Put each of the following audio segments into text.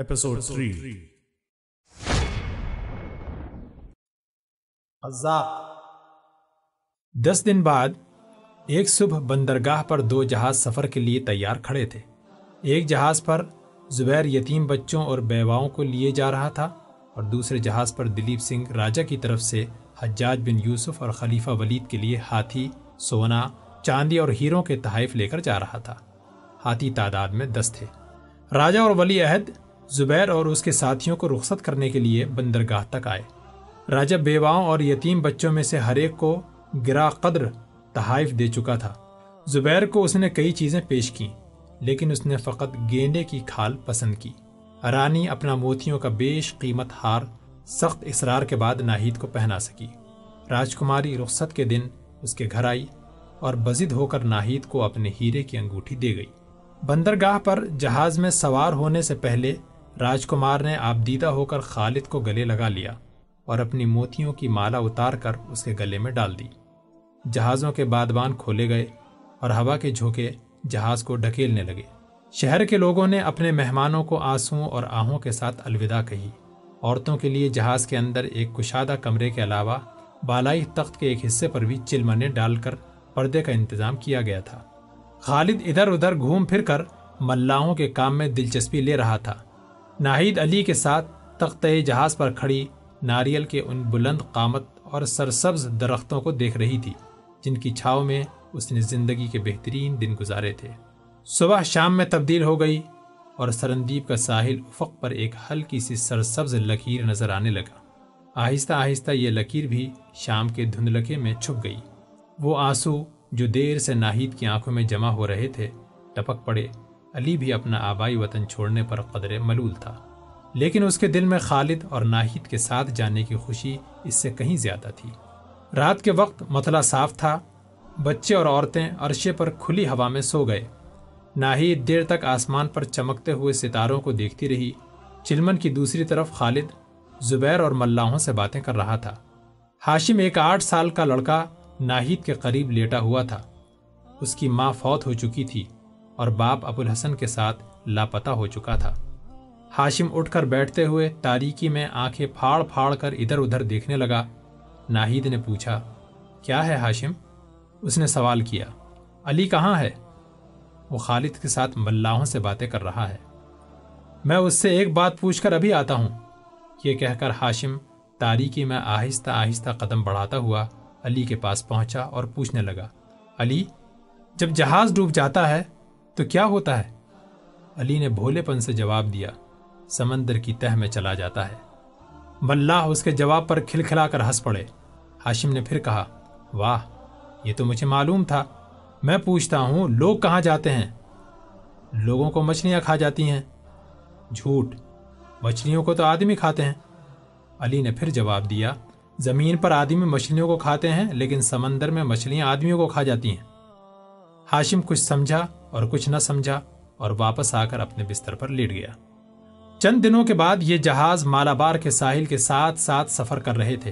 Episode 3 دس دن بعد ایک صبح بندرگاہ پر دو جہاز سفر کے لیے تیار کھڑے تھے۔ ایک جہاز پر زبیر یتیم بچوں اور بیواؤں کو لیے جا رہا تھا اور دوسرے جہاز پر دلیپ سنگھ راجہ کی طرف سے حجاج بن یوسف اور خلیفہ ولید کے لیے ہاتھی سونا چاندی اور ہیروں کے تحائف لے کر جا رہا تھا۔ ہاتھی تعداد میں دس تھے۔ راجہ اور ولی عہد زبیر اور اس کے ساتھیوں کو رخصت کرنے کے لیے بندرگاہ تک آئے۔ راجہ بیواؤں اور یتیم بچوں میں سے ہر ایک کو گرا قدر تحائف دے چکا تھا۔ زبیر کو اس نے کئی چیزیں پیش کی لیکن اس نے فقط گینڈے کی کھال پسند کی۔ رانی اپنا موتیوں کا بیش قیمت ہار سخت اصرار کے بعد ناہید کو پہنا سکی۔ راجکماری رخصت کے دن اس کے گھر آئی اور بزد ہو کر ناہید کو اپنے ہیرے کی انگوٹھی دے گئی۔ بندرگاہ پر جہاز میں سوار ہونے سے پہلے راجکمار نے آبدیدہ ہو کر خالد کو گلے لگا لیا اور اپنی موتیوں کی مالا اتار کر اس کے گلے میں ڈال دی۔ جہازوں کے بادبان کھولے گئے اور ہوا کے جھونکے جہاز کو ڈھکیلنے لگے۔ شہر کے لوگوں نے اپنے مہمانوں کو آنسوؤں اور آہوں کے ساتھ الوداع کہی۔ عورتوں کے لیے جہاز کے اندر ایک کشادہ کمرے کے علاوہ بالائی تخت کے ایک حصے پر بھی چلمنے ڈال کر پردے کا انتظام کیا گیا تھا۔ خالد ادھر ادھر گھوم پھر کر ملاحوں کے کام میں دلچسپی لے رہا تھا۔ ناہید علی کے ساتھ تخت جہاز پر کھڑی ناریل کے ان بلند قامت اور سرسبز درختوں کو دیکھ رہی تھی، جن کی چھاؤں میں اس نے زندگی کے بہترین دن گزارے تھے۔ صبح شام میں تبدیل ہو گئی اور سرندیپ کا ساحل افق پر ایک ہلکی سی سرسبز لکیر نظر آنے لگا۔ آہستہ آہستہ یہ لکیر بھی شام کے دھندلکے میں چھپ گئی۔ وہ آنسو جو دیر سے ناہید کی آنکھوں میں جمع ہو رہے تھے، ٹپک پڑے۔ علی بھی اپنا آبائی وطن چھوڑنے پر قدرے ملول تھا، لیکن اس کے دل میں خالد اور ناہید کے ساتھ جانے کی خوشی اس سے کہیں زیادہ تھی۔ رات کے وقت مطلع صاف تھا، بچے اور عورتیں عرشے پر کھلی ہوا میں سو گئے۔ ناہید دیر تک آسمان پر چمکتے ہوئے ستاروں کو دیکھتی رہی۔ چلمن کی دوسری طرف خالد، زبیر اور ملاحوں سے باتیں کر رہا تھا۔ ہاشم ایک آٹھ سال کا لڑکا ناہید کے قریب لیٹا ہوا تھا۔ اس کی ماں فوت ہو چکی تھی۔ اور باپ ابو الحسن کے ساتھ لاپتہ ہو چکا تھا۔ ہاشم اٹھ کر بیٹھتے ہوئے تاریکی میں آنکھیں پھاڑ پھاڑ کر ادھر ادھر دیکھنے لگا۔ ناہید نے پوچھا، کیا ہے ہاشم؟ اس نے سوال کیا، علی کہاں ہے؟ وہ خالد کے ساتھ ملاحوں سے باتیں کر رہا ہے۔ میں اس سے ایک بات پوچھ کر ابھی آتا ہوں۔ یہ کہہ کر ہاشم تاریکی میں آہستہ آہستہ قدم بڑھاتا ہوا علی کے پاس پہنچا اور پوچھنے لگا، علی، جب جہاز ڈوب جاتا ہے تو کیا ہوتا ہے؟ علی نے بھولے پن سے جواب دیا، سمندر کی تہ میں چلا جاتا ہے۔ ملاح اس کے جواب پر کھلکھلا کر ہنس پڑے۔ ہاشم نے پھر کہا، واہ، یہ تو مجھے معلوم تھا۔ میں پوچھتا ہوں، لوگ کہاں جاتے ہیں؟ لوگوں کو مچھلیاں کھا جاتی ہیں۔ جھوٹ، مچھلیوں کو تو آدمی کھاتے ہیں۔ علی نے پھر جواب دیا، زمین پر آدمی مچھلیوں کو کھاتے ہیں، لیکن سمندر میں مچھلیاں آدمیوں کو کھا جاتی ہیں۔ ہاشم کچھ سمجھا اور کچھ نہ سمجھا اور واپس آ کر اپنے بستر پر لیٹ گیا۔ چند دنوں کے بعد یہ جہاز مالابار کے ساحل کے ساتھ ساتھ سفر کر رہے تھے۔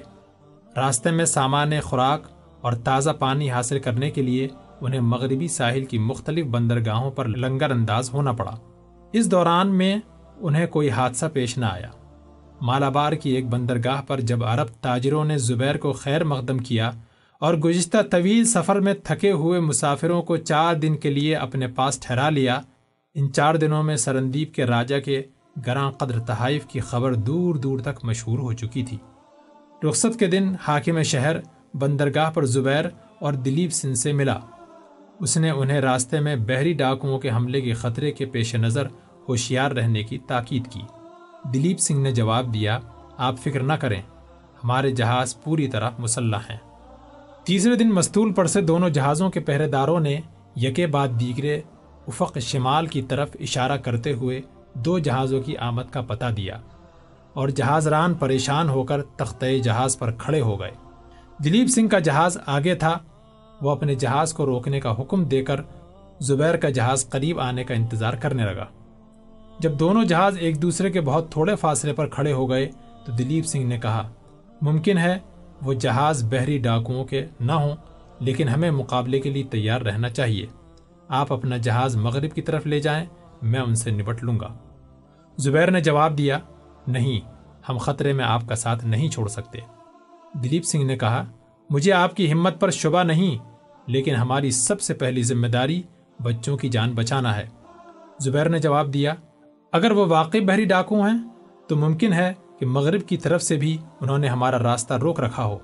راستے میں سامان، خوراک اور تازہ پانی حاصل کرنے کے لیے انہیں مغربی ساحل کی مختلف بندرگاہوں پر لنگر انداز ہونا پڑا۔ اس دوران میں انہیں کوئی حادثہ پیش نہ آیا۔ مالابار کی ایک بندرگاہ پر جب عرب تاجروں نے زبیر کو خیر مقدم کیا اور گزشتہ طویل سفر میں تھکے ہوئے مسافروں کو چار دن کے لیے اپنے پاس ٹھہرا لیا۔ ان چار دنوں میں سرندیپ کے راجہ کے گراں قدر تحائف کی خبر دور دور تک مشہور ہو چکی تھی۔ رخصت کے دن حاکم شہر بندرگاہ پر زبیر اور دلیپ سنگھ سے ملا۔ اس نے انہیں راستے میں بحری ڈاکوؤں کے حملے کے خطرے کے پیش نظر ہوشیار رہنے کی تاکید کی۔ دلیپ سنگھ نے جواب دیا، آپ فکر نہ کریں، ہمارے جہاز پوری طرح مسلح ہیں۔ تیسرے دن مستول پر سے دونوں جہازوں کے پہرے داروں نے یکے بعد دیگرے افق شمال کی طرف اشارہ کرتے ہوئے دو جہازوں کی آمد کا پتہ دیا اور جہاز ران پریشان ہو کر تختہ جہاز پر کھڑے ہو گئے۔ دلیپ سنگھ کا جہاز آگے تھا۔ وہ اپنے جہاز کو روکنے کا حکم دے کر زبیر کا جہاز قریب آنے کا انتظار کرنے لگا۔ جب دونوں جہاز ایک دوسرے کے بہت تھوڑے فاصلے پر کھڑے ہو گئے تو دلیپ سنگھ نے کہا، ممکن ہے وہ جہاز بحری ڈاکوؤں کے نہ ہوں، لیکن ہمیں مقابلے کے لیے تیار رہنا چاہیے۔ آپ اپنا جہاز مغرب کی طرف لے جائیں، میں ان سے نپٹ لوں گا۔ زبیر نے جواب دیا، نہیں، ہم خطرے میں آپ کا ساتھ نہیں چھوڑ سکتے۔ دلیپ سنگھ نے کہا، مجھے آپ کی ہمت پر شبہ نہیں، لیکن ہماری سب سے پہلی ذمہ داری بچوں کی جان بچانا ہے۔ زبیر نے جواب دیا، اگر وہ واقعی بحری ڈاکو ہیں، تو ممکن ہے کہ مغرب کی طرف سے بھی انہوں نے ہمارا راستہ روک رکھا ہو۔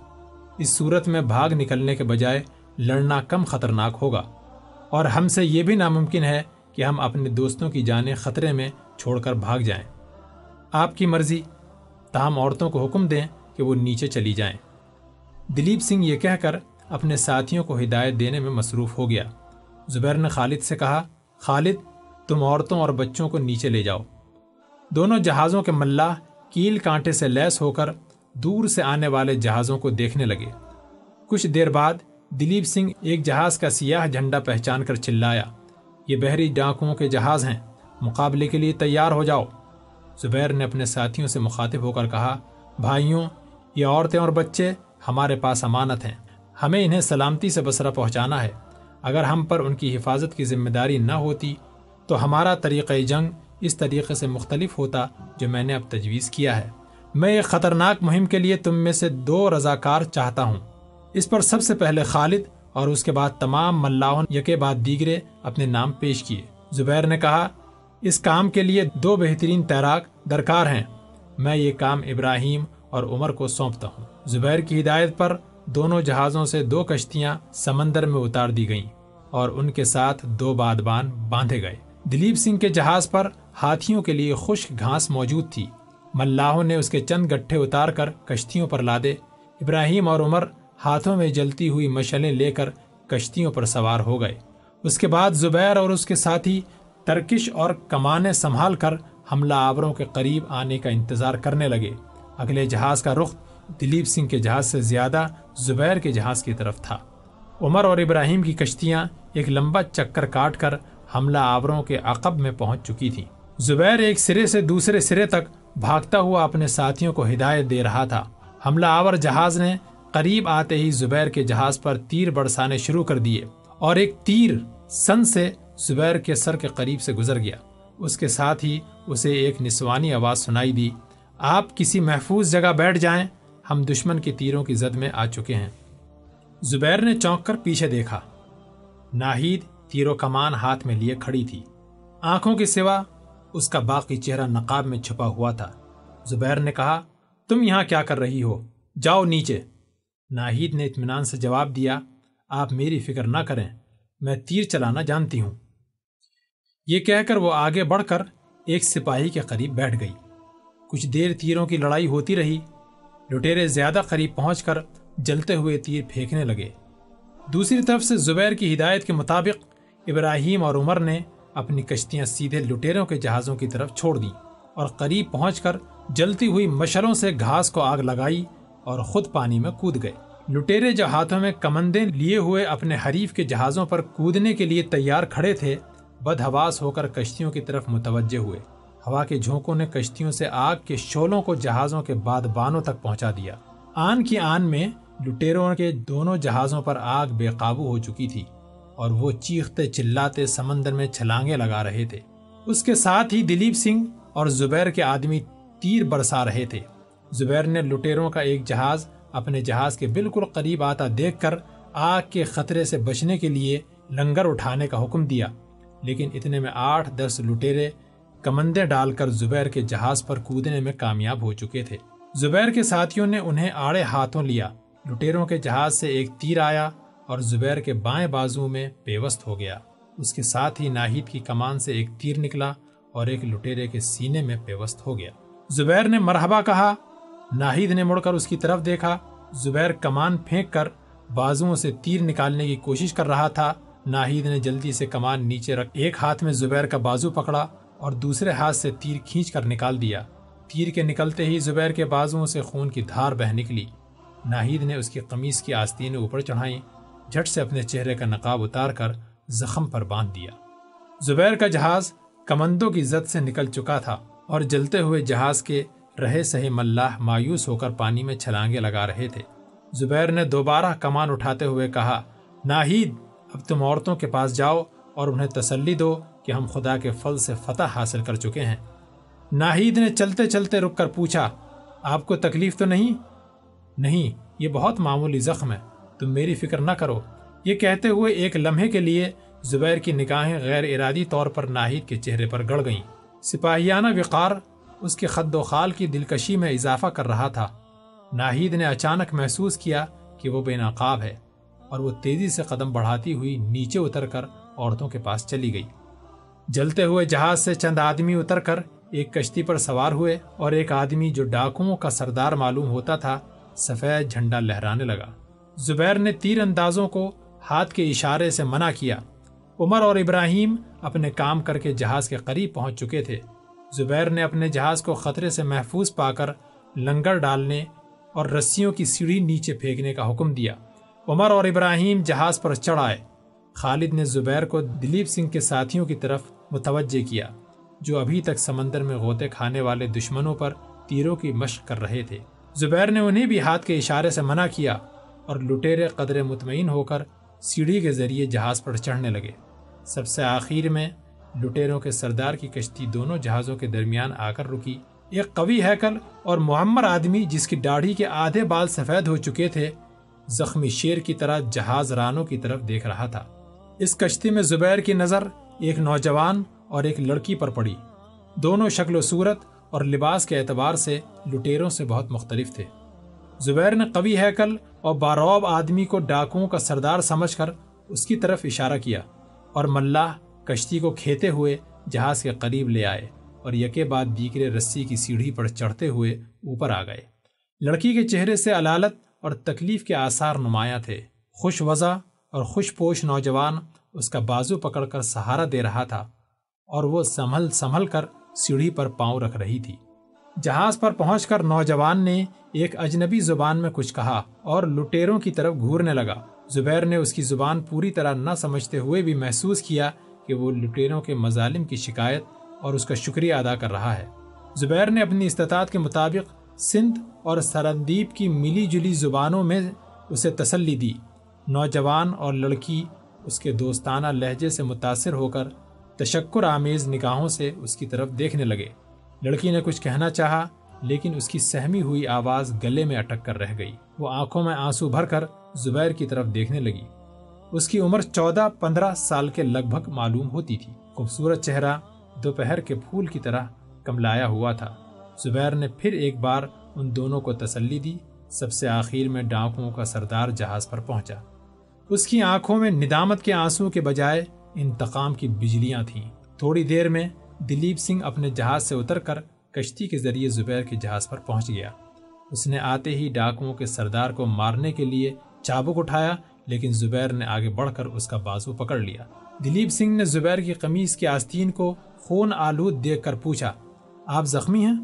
اس صورت میں بھاگ نکلنے کے بجائے لڑنا کم خطرناک ہوگا۔ اور ہم سے یہ بھی ناممکن ہے کہ ہم اپنے دوستوں کی جانیں خطرے میں چھوڑ کر بھاگ جائیں۔ آپ کی مرضی، تاہم عورتوں کو حکم دیں کہ وہ نیچے چلی جائیں۔ دلیپ سنگھ یہ کہہ کر اپنے ساتھیوں کو ہدایت دینے میں مصروف ہو گیا۔ زبیر نے خالد سے کہا، خالد، تم عورتوں اور بچوں کو نیچے لے جاؤ۔ دونوں جہازوں کے ملاح کیل کانٹے سے لیس ہو کر دور سے آنے والے جہازوں کو دیکھنے لگے۔ کچھ دیر بعد دلیپ سنگھ ایک جہاز کا سیاہ جھنڈا پہچان کر چلایا۔ یہ بحری ڈاکوؤں کے جہاز ہیں۔ مقابلے کے لیے تیار ہو جاؤ۔ زبیر نے اپنے ساتھیوں سے مخاطب ہو کر کہا، بھائیوں، یہ عورتیں اور بچے ہمارے پاس امانت ہیں۔ ہمیں انہیں سلامتی سے بسرا پہنچانا ہے۔ اگر ہم پر ان کی حفاظت کی ذمہ داری نہ ہوتی تو ہمارا طریقہ جنگ اس طریقے سے مختلف ہوتا جو میں نے اب تجویز کیا ہے۔ میں ایک خطرناک مہم کے لیے تم میں سے دو رضاکار چاہتا ہوں۔ اس پر سب سے پہلے خالد اور اس کے بعد تمام ملاحوں یکے بعد دیگرے اپنے نام پیش کیے۔ زبیر نے کہا، اس کام کے لیے دو بہترین تیراک درکار ہیں۔ میں یہ کام ابراہیم اور عمر کو سونپتا ہوں۔ زبیر کی ہدایت پر دونوں جہازوں سے دو کشتیاں سمندر میں اتار دی گئیں اور ان کے ساتھ دو بادبان باندھے گئے۔ دلیپ سنگھ کے جہاز پر ہاتھیوں کے لیے خشک گھاس موجود تھی۔ ملاحوں نے اس کے چند گٹھے اتار کر کشتیوں پر لادے۔ ابراہیم اور عمر ہاتھوں میں جلتی ہوئی مشلیں لے کر کشتیوں پر سوار ہو گئے۔ اس کے بعد زبیر اور اس کے ساتھی ترکش اور کمانے سنبھال کر حملہ آوروں کے قریب آنے کا انتظار کرنے لگے۔ اگلے جہاز کا رخ دلیپ سنگھ کے جہاز سے زیادہ زبیر کے جہاز کی طرف تھا۔ عمر اور ابراہیم کی کشتیاں ایک لمبا چکر کاٹ کر حملہ آوروں کے عقب میں پہنچ چکی تھیں زبیر ایک سرے سے دوسرے سرے تک بھاگتا ہوا اپنے ساتھیوں کو ہدایت دے رہا تھا۔ حملہ آور جہاز نے قریب آتے ہی زبیر کے جہاز پر تیر برسانے شروع کر دیے اور ایک تیر سن سے زبیر کے سر کے قریب سے گزر گیا۔ اس کے ساتھ ہی اسے ایک نسوانی آواز سنائی دی۔ آپ کسی محفوظ جگہ بیٹھ جائیں، ہم دشمن کی تیروں کی زد میں آ چکے ہیں۔ زبیر نے چونک کر پیچھے دیکھا۔ ناہید تیرو کمان ہاتھ میں لیے کھڑی تھی۔ آنکھوں کے سوا اس کا باقی چہرہ نقاب میں چھپا ہوا تھا۔ زبیر نے کہا، تم یہاں کیا کر رہی ہو؟ جاؤ نیچے۔ ناہید نے اطمینان سے جواب دیا، آپ میری فکر نہ کریں، میں تیر چلانا جانتی ہوں۔ یہ کہہ کر وہ آگے بڑھ کر ایک سپاہی کے قریب بیٹھ گئی۔ کچھ دیر تیروں کی لڑائی ہوتی رہی۔ لٹیرے زیادہ قریب پہنچ کر جلتے ہوئے تیر پھینکنے لگے۔ دوسری طرف سے زبیر کی ہدایت کے مطابق ابراہیم اور عمر نے اپنی کشتیاں سیدھے لٹیروں کے جہازوں کی طرف چھوڑ دیں اور قریب پہنچ کر جلتی ہوئی مشروں سے گھاس کو آگ لگائی اور خود پانی میں کود گئے۔ لٹیرے جو ہاتھوں میں کمندے لیے ہوئے اپنے حریف کے جہازوں پر کودنے کے لیے تیار کھڑے تھے، بدہواس ہو کر کشتیوں کی طرف متوجہ ہوئے۔ ہوا کے جھونکوں نے کشتیوں سے آگ کے شولوں کو جہازوں کے بعد بانوں تک پہنچا دیا۔ آن کی آن میں لٹیروں کے دونوں جہازوں پر آگ بے قابو ہو چکی تھی۔ اور وہ چیختے چلاتے سمندر میں چھلانگے لگا رہے تھے۔ اس کے ساتھ ہی دلیپ سنگھ اور زبیر کے آدمی تیر برسا رہے تھے۔ زبیر نے لٹیروں کا ایک جہاز اپنے جہاز کے بالکل قریب آتا دیکھ کر آگ کے خطرے سے بچنے کے لیے لنگر اٹھانے کا حکم دیا۔ لیکن اتنے میں آٹھ دس لٹیرے کمندے ڈال کر زبیر کے جہاز پر کودنے میں کامیاب ہو چکے تھے۔ زبیر کے ساتھیوں نے انہیں آڑے ہاتھوں لیا۔ لٹیروں کے جہاز سے ایک تیر آیا۔ اور زبیر کے بائیں بازو میں پیوست ہو گیا۔ اس کے ساتھ ہی ناہید کی کمان سے ایک تیر نکلا اور ایک لٹیرے کے سینے میں پیوست ہو گیا۔ زبیر نے مرحبا کہا۔ ناہید نے مڑ کر اس کی طرف دیکھا۔ زبیر کمان پھینک کر بازو سے تیر نکالنے کی کوشش کر رہا تھا۔ ناہید نے جلدی سے کمان نیچے رکھ ایک ہاتھ میں زبیر کا بازو پکڑا اور دوسرے ہاتھ سے تیر کھینچ کر نکال دیا۔ تیر کے نکلتے ہی زبیر کے بازو سے خون کی دھار بہ نکلی۔ ناہید نے اس کی قمیص کی آستین اوپر چڑھائی جھٹ سے اپنے چہرے کا نقاب اتار کر زخم پر باندھ دیا۔ زبیر کا جہاز کمندوں کی زد سے نکل چکا تھا اور جلتے ہوئے جہاز کے رہے سہی ملاح مایوس ہو کر پانی میں چھلانگے لگا رہے تھے۔ زبیر نے دوبارہ کمان اٹھاتے ہوئے کہا، ناہید، اب تم عورتوں کے پاس جاؤ اور انہیں تسلی دو کہ ہم خدا کے فل سے فتح حاصل کر چکے ہیں۔ ناہید نے چلتے چلتے رک کر پوچھا، آپ کو تکلیف تو نہیں؟ نہیں، یہ بہت معمولی زخم ہے۔ تم میری فکر نہ کرو۔ یہ کہتے ہوئے ایک لمحے کے لیے زبیر کی نگاہیں غیر ارادی طور پر ناہید کے چہرے پر گڑ گئیں۔ سپاہیانہ وقار اس کے خد و خال کی دلکشی میں اضافہ کر رہا تھا۔ ناہید نے اچانک محسوس کیا کہ وہ بے نقاب ہے اور وہ تیزی سے قدم بڑھاتی ہوئی نیچے اتر کر عورتوں کے پاس چلی گئی۔ جلتے ہوئے جہاز سے چند آدمی اتر کر ایک کشتی پر سوار ہوئے اور ایک آدمی جو ڈاکوؤں کا سردار معلوم ہوتا تھا، سفید جھنڈا لہرانے لگا۔ زبیر نے تیر اندازوں کو ہاتھ کے اشارے سے منع کیا۔ عمر اور ابراہیم اپنے کام کر کے جہاز کے قریب پہنچ چکے تھے۔ زبیر نے اپنے جہاز کو خطرے سے محفوظ پا کر لنگر ڈالنے اور رسیوں کی سیڑھی نیچے پھینکنے کا حکم دیا۔ عمر اور ابراہیم جہاز پر چڑھ آئے۔ خالد نے زبیر کو دلیپ سنگھ کے ساتھیوں کی طرف متوجہ کیا، جو ابھی تک سمندر میں غوطے کھانے والے دشمنوں پر تیروں کی مشق کر رہے تھے۔ زبیر نے انہیں بھی ہاتھ کے اشارے سے منع کیا۔ اور لٹیرے قدر مطمئن ہو کر سیڑھی کے ذریعے جہاز پر چڑھنے لگے۔ سب سے آخر میں لٹیروں کے سردار کی کشتی دونوں جہازوں کے درمیان آ کر رکی۔ ایک قوی ہیکل اور معمر آدمی جس کی داڑھی کے آدھے بال سفید ہو چکے تھے، زخمی شیر کی طرح جہاز رانوں کی طرف دیکھ رہا تھا۔ اس کشتی میں زبیر کی نظر ایک نوجوان اور ایک لڑکی پر پڑی۔ دونوں شکل و صورت اور لباس کے اعتبار سے لٹیروں سے بہت مختلف تھے۔ زبیر نے قوی ہیکل اور باروب آدمی کو ڈاکوؤں کا سردار سمجھ کر اس کی طرف اشارہ کیا اور ملاح کشتی کو کھیتے ہوئے جہاز کے قریب لے آئے اور یکے بعد دیگرے رسی کی سیڑھی پر چڑھتے ہوئے اوپر آ گئے۔ لڑکی کے چہرے سے علالت اور تکلیف کے آثار نمایاں تھے۔ خوش وضع اور خوش پوش نوجوان اس کا بازو پکڑ کر سہارا دے رہا تھا اور وہ سنبھل سنبھل کر سیڑھی پر پاؤں رکھ رہی تھی۔ جہاز پر پہنچ کر نوجوان نے ایک اجنبی زبان میں کچھ کہا اور لٹیروں کی طرف گھورنے لگا۔ زبیر نے اس کی زبان پوری طرح نہ سمجھتے ہوئے بھی محسوس کیا کہ وہ لٹیروں کے مظالم کی شکایت اور اس کا شکریہ ادا کر رہا ہے۔ زبیر نے اپنی استطاعت کے مطابق سندھ اور سرندیپ کی ملی جلی زبانوں میں اسے تسلی دی۔ نوجوان اور لڑکی اس کے دوستانہ لہجے سے متاثر ہو کر تشکر آمیز نگاہوں سے اس کی طرف دیکھنے لگے۔ لڑکی نے کچھ کہنا چاہا، لیکن اس کی سہمی ہوئی آواز گلے میں اٹک کر رہ گئی۔ وہ آنکھوں میں آنسو بھر کر زبیر کی طرف دیکھنے لگی۔ اس کی عمر چودہ پندرہ سال کے لگ بھگ معلوم ہوتی تھی۔ خوبصورت چہرہ، دوپہر کے پھول کی طرح کملایا ہوا تھا۔ زبیر نے پھر ایک بار ان دونوں کو تسلی دی۔ سب سے آخر میں ڈاکوؤں کا سردار جہاز پر پہنچا۔ اس کی آنکھوں میں ندامت کے آنسو کے بجائے انتقام کی بجلیاں تھیں۔ تھوڑی دیر میں دلیپ سنگھ اپنے جہاز سے اتر کر کشتی کے ذریعے زبیر کے جہاز پر پہنچ گیا۔ اس نے آتے ہی ڈاکوؤں کے سردار کو مارنے کے لیے چابک اٹھایا، لیکن زبیر نے آگے بڑھ کر اس کا بازو پکڑ لیا۔ دلیپ سنگھ نے زبیر کی قمیض کی آستین کو خون آلود دیکھ کر پوچھا، آپ زخمی ہیں؟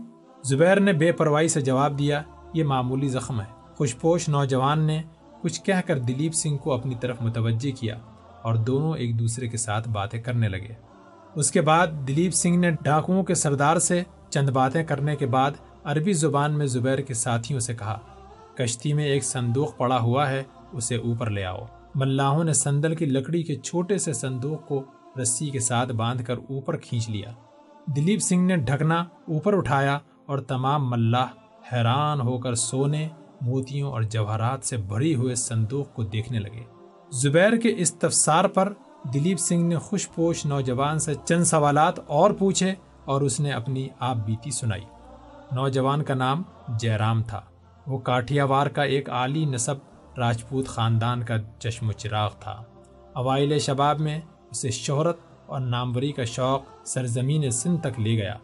زبیر نے بے پرواہی سے جواب دیا، یہ معمولی زخم ہے۔ خوش پوش نوجوان نے کچھ کہہ کر دلیپ سنگھ کو اپنی طرف متوجہ کیا اور دونوں ایک دوسرے کے ساتھ باتیں کرنے لگے۔ اس کے بعد دلیپ سنگھ نے ڈاکوؤں کے سردار سے چند باتیں کرنے کے بعد عربی زبان میں زبیر کے ساتھیوں سے کہا، کشتی میں ایک صندوق پڑا ہوا ہے، اسے اوپر لے آؤ۔ ملاحوں نے سندل کی لکڑی کے چھوٹے سے صندوق کو رسی کے ساتھ باندھ کر اوپر کھینچ لیا۔ دلیپ سنگھ نے ڈھکنا اوپر اٹھایا اور تمام ملاح حیران ہو کر سونے، موتیوں اور جواہرات سے بھری ہوئے صندوق کو دیکھنے لگے۔ زبیر کے استفسار پر دلیپ سنگھ نے خوش پوش نوجوان سے چند سوالات اور پوچھے اور اس نے اپنی آپ بیتی سنائی۔ نوجوان کا نام جے رام تھا۔ وہ کاٹیا وار کا ایک عالی نصب راجپوت خاندان کا چشم و چراغ تھا۔ اوائل شباب میں اسے شہرت اور ناموری کا شوق سرزمین سندھ تک لے گیا۔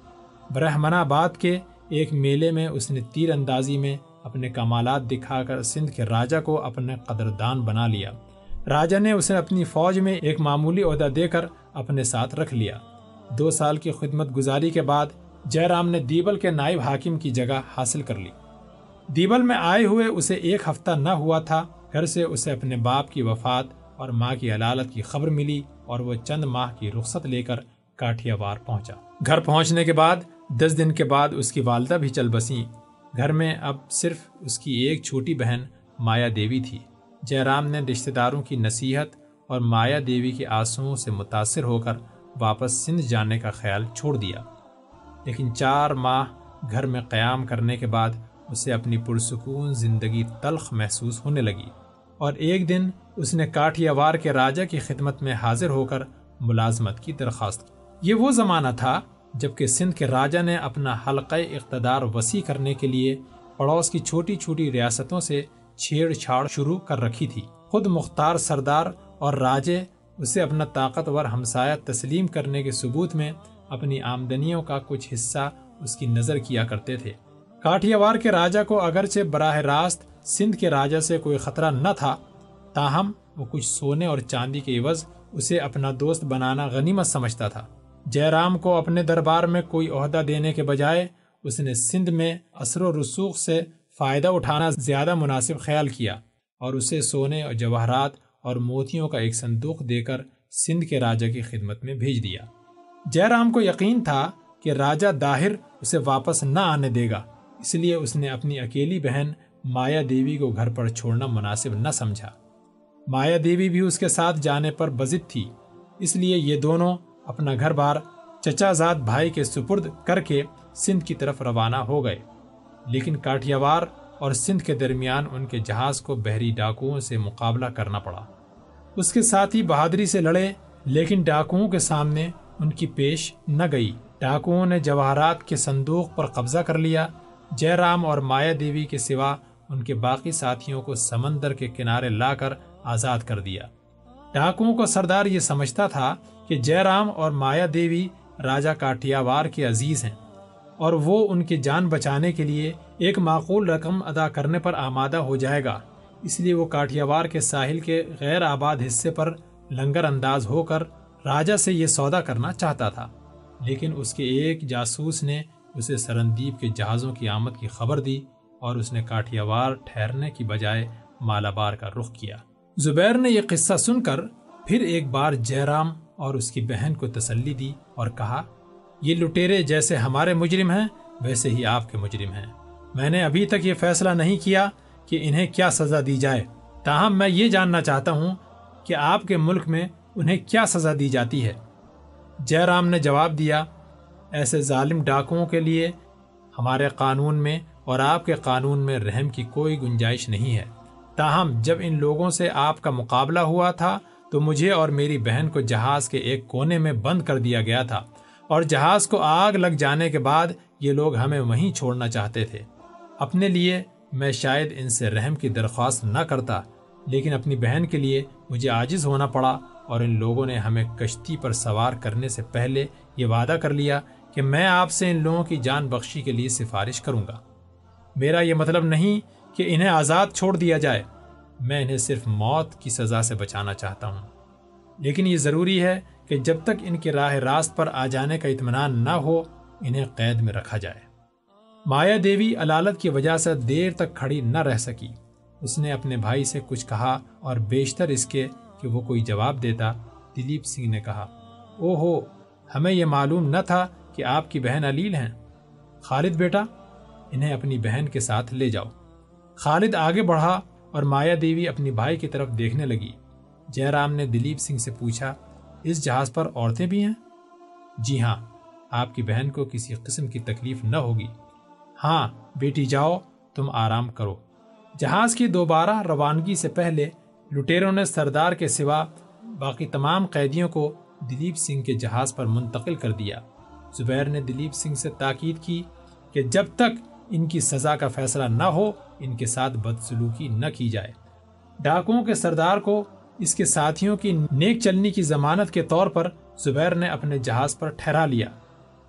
برہمن آباد کے ایک میلے میں اس نے تیر اندازی میں اپنے کمالات دکھا کر سندھ کے راجہ کو اپنے قدردان بنا لیا۔ راجہ نے اسے اپنی فوج میں ایک معمولی عہدہ دے کر اپنے ساتھ رکھ لیا۔ دو سال کی خدمت گزاری کے بعد جے رام نے دیبل کے نائب حاکم کی جگہ حاصل کر لی۔ دیبل میں آئے ہوئے اسے ایک ہفتہ نہ ہوا تھا گھر سے اسے اپنے باپ کی وفات اور ماں کی علالت کی خبر ملی اور وہ چند ماہ کی رخصت لے کر کاٹیا وار پہنچا۔ گھر پہنچنے کے بعد، دس دن کے بعد اس کی والدہ بھی چل بسیں۔ گھر میں اب صرف اس کی ایک چھوٹی بہن مایا دیوی تھی۔ جے رام نے رشتہ داروں کی نصیحت اور مایا دیوی کے آنسوؤں سے متاثر ہو کر واپس سندھ جانے کا خیال چھوڑ دیا۔ لیکن چار ماہ گھر میں قیام کرنے کے بعد اسے اپنی پرسکون زندگی تلخ محسوس ہونے لگی اور ایک دن اس نے کاٹیا وار کے راجہ کی خدمت میں حاضر ہو کر ملازمت کی درخواست کی۔ یہ وہ زمانہ تھا جبکہ سندھ کے راجہ نے اپنا حلقہ اقتدار وسیع کرنے کے لیے پڑوس کی چھوٹی چھوٹی ریاستوں سے چھیڑ چھاڑ شروع کر رکھی تھی۔ خود مختار سردار اور راجے اسے اپنا طاقتور ہمسایہ تسلیم کرنے کے ثبوت میں اپنی آمدنیوں کا کچھ حصہ اس کی نظر کیا کرتے تھے۔ کاٹیاوار کے راجہ کو اگرچہ براہ راست سندھ کے راجہ سے کوئی خطرہ نہ تھا، تاہم وہ کچھ سونے اور چاندی کے عوض اسے اپنا دوست بنانا غنیمت سمجھتا تھا۔ جے رام کو اپنے دربار میں کوئی عہدہ دینے کے بجائے اس نے سندھ میں اثر و رسوخ سے فائدہ اٹھانا زیادہ مناسب خیال کیا اور اسے سونے اور جواہرات اور موتیوں کا ایک صندوق دے کر سندھ کے راجہ کی خدمت میں بھیج دیا۔ جے رام کو یقین تھا کہ راجہ داہر اسے واپس نہ آنے دے گا، اس لیے اس نے اپنی اکیلی بہن مایا دیوی کو گھر پر چھوڑنا مناسب نہ سمجھا۔ مایا دیوی بھی اس کے ساتھ جانے پر بزد تھی، اس لیے یہ دونوں اپنا گھر بار چچا زاد بھائی کے سپرد کر کے سندھ کی طرف روانہ ہو گئے۔ لیکن کاٹیاوار اور سندھ کے درمیان ان کے جہاز کو بحری ڈاکوؤں سے مقابلہ کرنا پڑا۔ اس کے ساتھ ہی بہادری سے لڑے، لیکن ڈاکوؤں کے سامنے ان کی پیش نہ گئی۔ ڈاکوؤں نے جواہرات کے صندوق پر قبضہ کر لیا۔ جے رام اور مایا دیوی کے سوا ان کے باقی ساتھیوں کو سمندر کے کنارے لا کر آزاد کر دیا۔ ڈاکوؤں کو سردار یہ سمجھتا تھا کہ جے رام اور مایا دیوی راجہ کاٹیاوار کے عزیز ہیں۔ اور وہ ان کی جان بچانے کے لیے ایک معقول رقم ادا کرنے پر آمادہ ہو جائے گا۔ اس لیے وہ کاٹیاوار کے ساحل کے غیر آباد حصے پر لنگر انداز ہو کر راجہ سے یہ سودا کرنا چاہتا تھا۔ لیکن اس کے ایک جاسوس نے اسے سرندیپ کے جہازوں کی آمد کی خبر دی اور اس نے کاٹیاوار ٹھہرنے کی بجائے مالابار کا رخ کیا۔ زبیر نے یہ قصہ سن کر پھر ایک بار جے رام اور اس کی بہن کو تسلی دی اور کہا یہ لٹیرے جیسے ہمارے مجرم ہیں، ویسے ہی آپ کے مجرم ہیں۔ میں نے ابھی تک یہ فیصلہ نہیں کیا کہ انہیں کیا سزا دی جائے۔ تاہم، میں یہ جاننا چاہتا ہوں کہ آپ کے ملک میں انہیں کیا سزا دی جاتی ہے۔ جے رام نے جواب دیا، ایسے ظالم ڈاکوؤں کے لیے ہمارے قانون میں اور آپ کے قانون میں رحم کی کوئی گنجائش نہیں ہے۔ تاہم، جب ان لوگوں سے آپ کا مقابلہ ہوا تھا، تو مجھے اور میری بہن کو جہاز کے ایک کونے میں بند کر دیا گیا تھا۔ اور جہاز کو آگ لگ جانے کے بعد یہ لوگ ہمیں وہیں چھوڑنا چاہتے تھے۔ اپنے لیے میں شاید ان سے رحم کی درخواست نہ کرتا، لیکن اپنی بہن کے لیے مجھے عاجز ہونا پڑا اور ان لوگوں نے ہمیں کشتی پر سوار کرنے سے پہلے یہ وعدہ کر لیا کہ میں آپ سے ان لوگوں کی جان بخشی کے لیے سفارش کروں گا۔ میرا یہ مطلب نہیں کہ انہیں آزاد چھوڑ دیا جائے، میں انہیں صرف موت کی سزا سے بچانا چاہتا ہوں۔ لیکن یہ ضروری ہے کہ جب تک ان کے راہ راست پر آ جانے کا اطمینان نہ ہو، انہیں قید میں رکھا جائے۔ مایا دیوی علالت کی وجہ سے دیر تک کھڑی نہ رہ سکی۔ اس نے اپنے بھائی سے کچھ کہا اور بیشتر اس کے کہ وہ کوئی جواب دیتا، دلیپ سنگھ نے کہا او ہو ہمیں یہ معلوم نہ تھا کہ آپ کی بہن علیل ہیں۔ خالد بیٹا، انہیں اپنی بہن کے ساتھ لے جاؤ۔ خالد آگے بڑھا اور مایا دیوی اپنی بھائی کی طرف دیکھنے لگی۔ جے رام نے دلیپ سنگھ سے پوچھا اس جہاز پر عورتیں بھی ہیں؟ جی ہاں آپ کی بہن کو کسی قسم کی تکلیف نہ ہوگی۔ ہاں بیٹی جاؤ، تم آرام کرو۔ جہاز کی دوبارہ روانگی سے پہلے لٹیروں نے سردار کے سوا باقی تمام قیدیوں کو دلیپ سنگھ کے جہاز پر منتقل کر دیا۔ زبیر نے دلیپ سنگھ سے تاکید کی کہ جب تک ان کی سزا کا فیصلہ نہ ہو، ان کے ساتھ بدسلوکی نہ کی جائے۔ ڈاکوؤں کے سردار کو اس کے ساتھیوں کی نیک چلنی کی ضمانت کے طور پر زبیر نے اپنے جہاز پر ٹھہرا لیا۔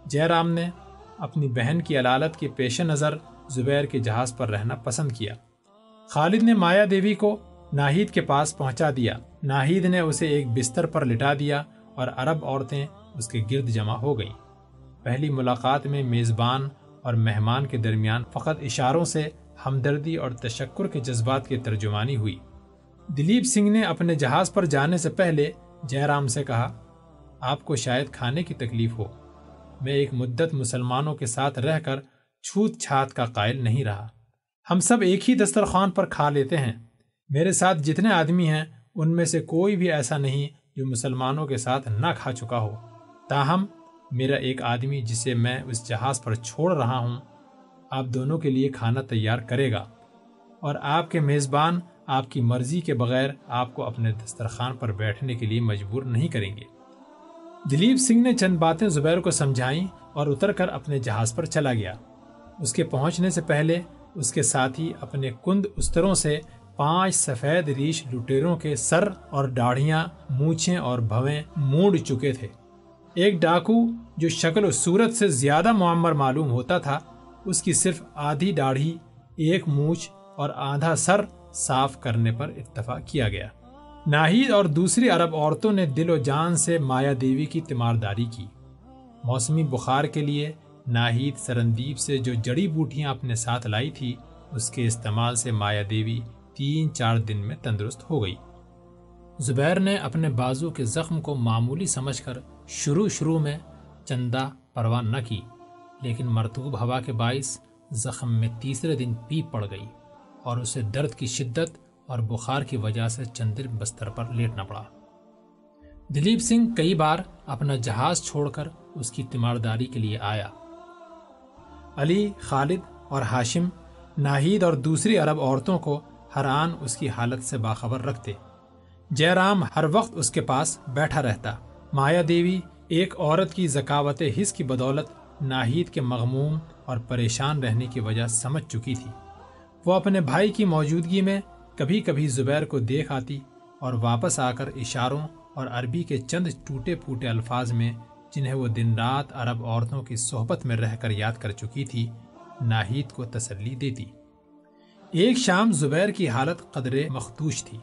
جے رام نے اپنی بہن کی علالت کے پیش نظر زبیر کے جہاز پر رہنا پسند کیا۔ خالد نے مایا دیوی کو ناہید کے پاس پہنچا دیا۔ ناہید نے اسے ایک بستر پر لٹا دیا اور عرب عورتیں اس کے گرد جمع ہو گئیں۔ پہلی ملاقات میں میزبان اور مہمان کے درمیان فقط اشاروں سے ہمدردی اور تشکر کے جذبات کی ترجمانی ہوئی۔ دلیپ سنگھ نے اپنے جہاز پر جانے سے پہلے جے رام سے کہا، آپ کو شاید کھانے کی تکلیف ہو۔ میں ایک مدت مسلمانوں کے ساتھ رہ کر چھوت چھات کا قائل نہیں رہا۔ ہم سب ایک ہی دسترخوان پر کھا لیتے ہیں۔ میرے ساتھ جتنے آدمی ہیں، ان میں سے کوئی بھی ایسا نہیں جو مسلمانوں کے ساتھ نہ کھا چکا ہو۔ تاہم، میرا ایک آدمی جسے میں اس جہاز پر چھوڑ رہا ہوں، آپ دونوں کے لیے کھانا تیار کرے گا۔ اور آپ کے میزبان آپ کی مرضی کے بغیر آپ کو اپنے دسترخوان پر بیٹھنے کے لیے مجبور نہیں کریں گے۔ دلیپ سنگھ نے چند باتیں زبیر کو سمجھائیں اور اتر کر اپنے جہاز پر چلا گیا۔ اس کے پہنچنے سے پہلے اس کے ساتھی اپنے کند استروں سے پانچ سفید ریش لٹیروں کے سر اور داڑھیاں، مونچھیں اور بھویں مونڈ چکے تھے۔ ایک ڈاکو جو شکل و صورت سے زیادہ معمر معلوم ہوتا تھا، اس کی صرف آدھی داڑھی، ایک مونچھ اور آدھا سر صاف کرنے پر اتفاق کیا گیا۔ ناہید اور دوسری عرب عورتوں نے دل و جان سے مایا دیوی کی تیمارداری کی۔ موسمی بخار کے لیے ناہید سرندیپ سے جو جڑی بوٹیاں اپنے ساتھ لائی تھی، اس کے استعمال سے مایا دیوی تین چار دن میں تندرست ہو گئی۔ زبیر نے اپنے بازو کے زخم کو معمولی سمجھ کر شروع شروع میں چندہ پرواہ نہ کی، لیکن مرتوب ہوا کے باعث زخم میں تیسرے دن پیپ پڑ گئی۔ اور اسے درد کی شدت اور بخار کی وجہ سے چندر بستر پر لیٹنا پڑا۔ دلیپ سنگھ کئی بار اپنا جہاز چھوڑ کر اس کی تیمارداری کے لیے آیا۔ علی، خالد اور ہاشم ناہید اور دوسری عرب عورتوں کو حران اس کی حالت سے باخبر رکھتے۔ جے رام ہر وقت اس کے پاس بیٹھا رہتا۔ مایا دیوی ایک عورت کی ذکاوت حص کی بدولت ناہید کے مغموم اور پریشان رہنے کی وجہ سمجھ چکی تھی۔ وہ اپنے بھائی کی موجودگی میں کبھی کبھی زبیر کو دیکھ آتی اور واپس آ کر اشاروں اور عربی کے چند ٹوٹے پھوٹے الفاظ میں جنہیں وہ دن رات عرب عورتوں کی صحبت میں رہ کر یاد کر چکی تھی، ناہید کو تسلی دیتی۔ ایک شام زبیر کی حالت قدرے مختوش تھی۔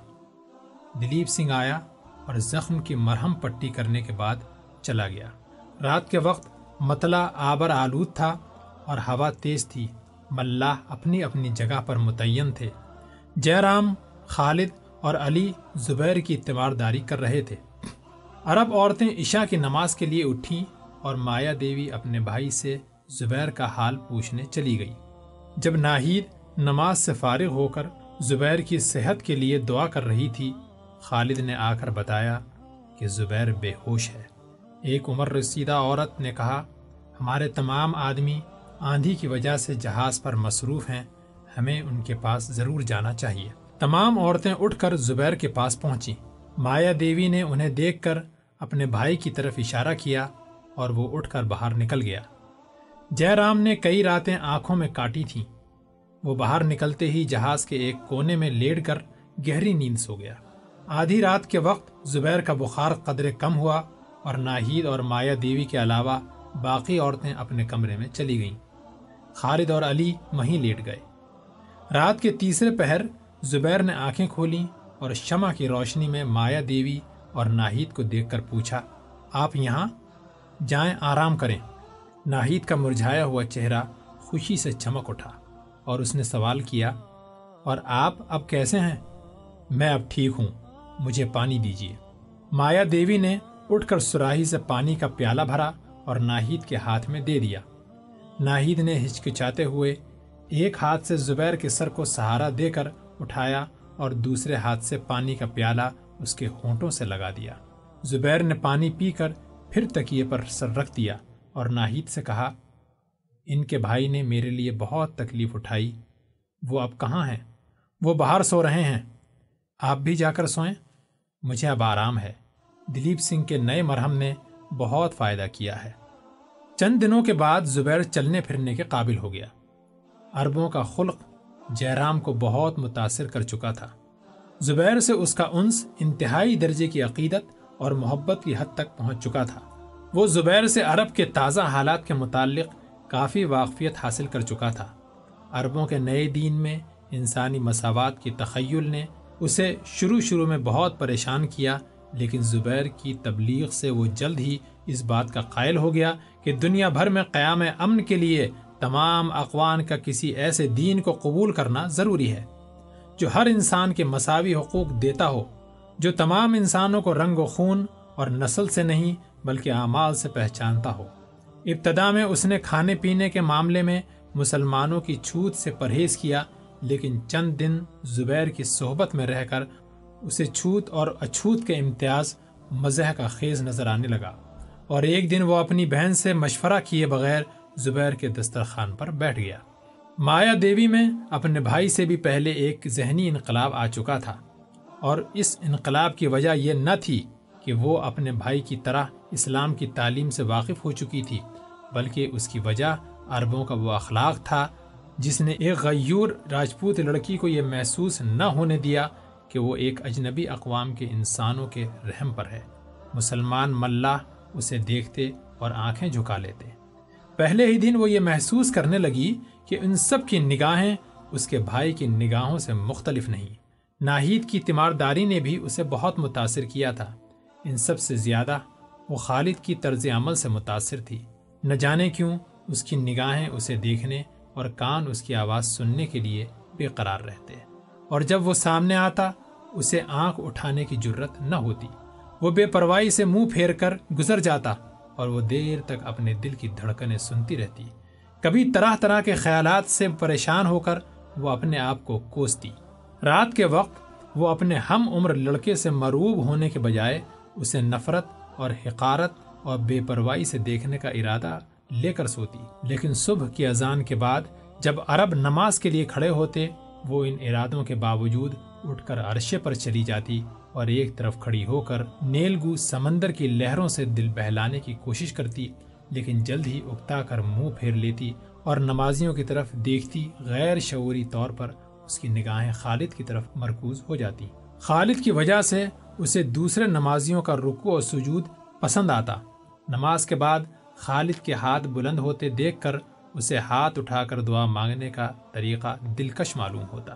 دلیپ سنگھ آیا اور زخم کی مرہم پٹی کرنے کے بعد چلا گیا۔ رات کے وقت متلا آبر آلود تھا اور ہوا تیز تھی۔ ملاح اپنی اپنی جگہ پر متعین تھے۔ جے رام خالد اور علی زبیر کی داری کر رہے تھے۔ عرب عورتیں عشاء کی نماز کے لیے اٹھیں اور مایا دیوی اپنے بھائی سے زبیر کا حال پوچھنے چلی گئی۔ جب ناہید نماز سے فارغ ہو کر زبیر کی صحت کے لیے دعا کر رہی تھی، خالد نے آ کر بتایا کہ زبیر بے ہوش ہے۔ ایک عمر رسیدہ عورت نے کہا، ہمارے تمام آدمی آندھی کی وجہ سے جہاز پر مصروف ہیں، ہمیں ان کے پاس ضرور جانا چاہیے۔ تمام عورتیں اٹھ کر زبیر کے پاس پہنچی مایا دیوی نے انہیں دیکھ کر اپنے بھائی کی طرف اشارہ کیا اور وہ اٹھ کر باہر نکل گیا۔ جے رام نے کئی راتیں آنکھوں میں کاٹی تھیں۔ وہ باہر نکلتے ہی جہاز کے ایک کونے میں لیٹ کر گہری نیند سو گیا۔ آدھی رات کے وقت زبیر کا بخار قدرے کم ہوا اور ناہید اور مایا دیوی کے علاوہ باقی عورتیں اپنے کمرے میں چلی گئیں۔ خالد اور علی وہیں لیٹ گئے۔ رات کے تیسرے پہر زبیر نے آنکھیں کھولیں اور شمع کی روشنی میں مایا دیوی اور ناہید کو دیکھ کر پوچھا، آپ یہاں؟ جائیں آرام کریں۔ ناہید کا مرجھایا ہوا چہرہ خوشی سے چمک اٹھا اور اس نے سوال کیا، اور آپ اب کیسے ہیں؟ میں اب ٹھیک ہوں، مجھے پانی دیجیے مایا دیوی نے اٹھ کر سراہی سے پانی کا پیالہ بھرا اور ناہید کے ہاتھ میں دے دیا۔ ناہید نے ہچکچاتے ہوئے ایک ہاتھ سے زبیر کے سر کو سہارا دے کر اٹھایا اور دوسرے ہاتھ سے پانی کا پیالہ اس کے ہونٹوں سے لگا دیا۔ زبیر نے پانی پی کر پھر تکیے پر سر رکھ دیا اور ناہید سے کہا، ان کے بھائی نے میرے لیے بہت تکلیف اٹھائی۔ وہ اب کہاں ہیں؟ وہ باہر سو رہے ہیں۔ آپ بھی جا کر سوئیں؟ مجھے اب آرام ہے۔ دلیپ سنگھ کے نئے مرہم نے بہت فائدہ کیا ہے۔ چند دنوں کے بعد زبیر چلنے پھرنے کے قابل ہو گیا۔ اربوں کا خلق جیرام کو بہت متاثر کر چکا تھا۔ زبیر سے اس کا انس انتہائی درجے کی عقیدت اور محبت کی حد تک پہنچ چکا تھا۔ وہ زبیر سے عرب کے تازہ حالات کے متعلق کافی واقفیت حاصل کر چکا تھا۔ عربوں کے نئے دین میں انسانی مساوات کی تخیل نے اسے شروع شروع میں بہت پریشان کیا، لیکن زبیر کی تبلیغ سے وہ جلد ہی اس بات کا قائل ہو گیا کہ دنیا بھر میں قیام امن کے لیے تمام اقوام کا کسی ایسے دین کو قبول کرنا ضروری ہے، جو ہر انسان کے مساوی حقوق دیتا ہو، جو تمام انسانوں کو رنگ و خون اور نسل سے نہیں بلکہ اعمال سے پہچانتا ہو۔ ابتدا میں اس نے کھانے پینے کے معاملے میں مسلمانوں کی چھوت سے پرہیز کیا، لیکن چند دن زبیر کی صحبت میں رہ کر اسے چھوت اور اچھوت کے امتیاز مزہ کا خیز نظر آنے لگا۔ اور ایک دن وہ اپنی بہن سے مشورہ کیے بغیر زبیر کے دسترخوان پر بیٹھ گیا۔ مایا دیوی میں اپنے بھائی سے بھی پہلے ایک ذہنی انقلاب آ چکا تھا اور اس انقلاب کی وجہ یہ نہ تھی کہ وہ اپنے بھائی کی طرح اسلام کی تعلیم سے واقف ہو چکی تھی، بلکہ اس کی وجہ عربوں کا وہ اخلاق تھا جس نے ایک غیور راجپوت لڑکی کو یہ محسوس نہ ہونے دیا کہ وہ ایک اجنبی اقوام کے انسانوں کے رحم پر ہے۔ مسلمان ملا اسے دیکھتے اور آنکھیں جھکا لیتے۔ پہلے ہی دن وہ یہ محسوس کرنے لگی کہ ان سب کی نگاہیں اس کے بھائی کی نگاہوں سے مختلف نہیں۔ ناہید کی تیمارداری نے بھی اسے بہت متاثر کیا تھا۔ ان سب سے زیادہ وہ خالد کی طرز عمل سے متاثر تھی۔ نہ جانے کیوں اس کی نگاہیں اسے دیکھنے اور کان اس کی آواز سننے کے لیے بے قرار رہتے۔ اور جب وہ سامنے آتا، اسے آنکھ اٹھانے کی جرت نہ ہوتی۔ وہ بے پرواہی سے منہ پھیر کر گزر جاتا اور وہ دیر تک اپنے دل کی دھڑکنیں سنتی رہتی۔ کبھی طرح طرح کے خیالات سے پریشان ہو کر وہ اپنے آپ کو کوستی۔ رات کے وقت وہ اپنے ہم عمر لڑکے سے مروب ہونے کے بجائے اسے نفرت اور حقارت اور بے پرواہی سے دیکھنے کا ارادہ لے کر سوتی۔ لیکن صبح کی اذان کے بعد جب عرب نماز کے لیے کھڑے ہوتے وہ ان ارادوں کے باوجود اٹھ کر عرشے پر چلی جاتی۔ اور ایک طرف کھڑی ہو کر نیلگو سمندر کی لہروں سے دل بہلانے کی کوشش کرتی، لیکن جلد ہی اکتا کر منہ پھیر لیتی اور نمازیوں کی طرف دیکھتی غیر شعوری طور پر اس کی نگاہیں خالد کی طرف مرکوز ہو جاتی۔ خالد کی وجہ سے اسے دوسرے نمازیوں کا رکو اور سجود پسند آتا۔ نماز کے بعد خالد کے ہاتھ بلند ہوتے دیکھ کر اسے ہاتھ اٹھا کر دعا مانگنے کا طریقہ دلکش معلوم ہوتا۔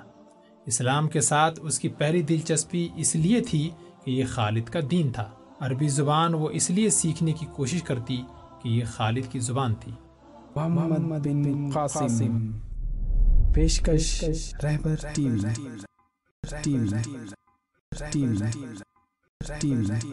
اسلام کے ساتھ اس کی پہلی دلچسپی اس لیے تھی کہ یہ خالد کا دین تھا۔ عربی زبان وہ اس لیے سیکھنے کی کوشش کرتی کہ یہ خالد کی زبان تھی۔ محمد بن قاسم۔ پیشکش Rahbar team. Team. Team. Team.